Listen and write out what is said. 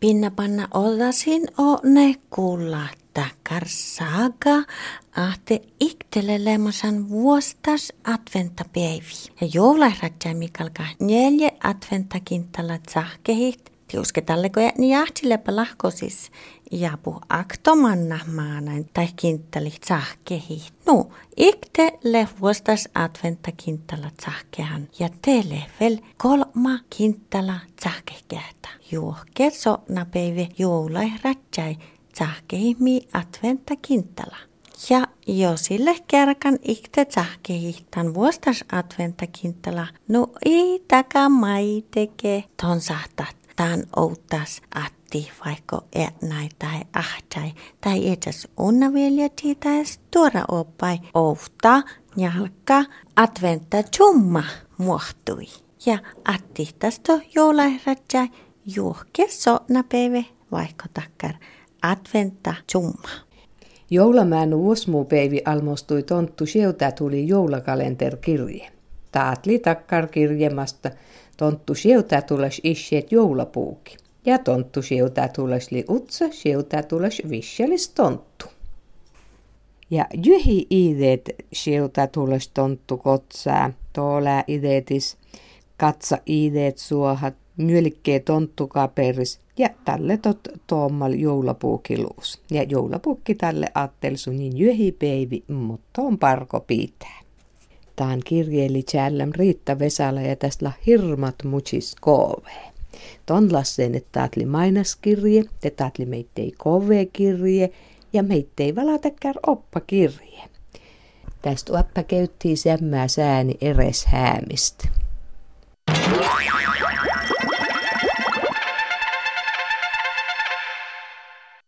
Pinna panna ollasin o ne kuulla takkar saga ahte iktelelemosan vuostas adventapäivi. Ja joulairatja mikalka neljä adventakintala tsahkehit. Tiusketalleko ni jahtilepä lahkosis japu aktomanna maanain tai kinttali tsahkehi. No, ikte le vuostas adventa kinttala tsahkehan ja teille vel kolma kinttala tsahkehkähtä. Juohke so napeive joulai ratsai tsahkehi mi adventa kinttala. Ja jo sille kerkan ikte tsahkehi tan vuostas adventa kinttala, no ei taka maiteke. Ton sahtat tan outas atti vaikka näin tai ahtai tai etäs unnavilja tai tuora oppai. Outa jalka adventa chumma muohtui. Ja atti tästä joulairatja juohke sotnapeve vaikka takkar adventa chumma. Joulamäen uusmuupäivi almostui tonttu sieltä tuli joulakalenterkirje. Taatli takkar kirjemasta – Tonttu sieltä tules isheet joulapuuki. Ja tonttu sieltä tules li utsa, sieltä tules visselis tonttu. Ja jyhi ideet sieltä tules tonttu kotsaa, toolää ideetis, katsa ideet suohat, myölikkee tonttukaperis ja tälle tot tuommal joulapuukiluus. Ja joulapukki tälle attelsu niin jyhi peivi, mutta on parko pitää. Taan kirjeeli tjälläm Riitta Vesala ja tästä hirmat muchis kove. Ton lassen, että taatli mainaskirje, te taatli meittei kove kirje ja meittei valatakään oppakirje. Tästä oppa käyttiin semmää sääni eres häämistä.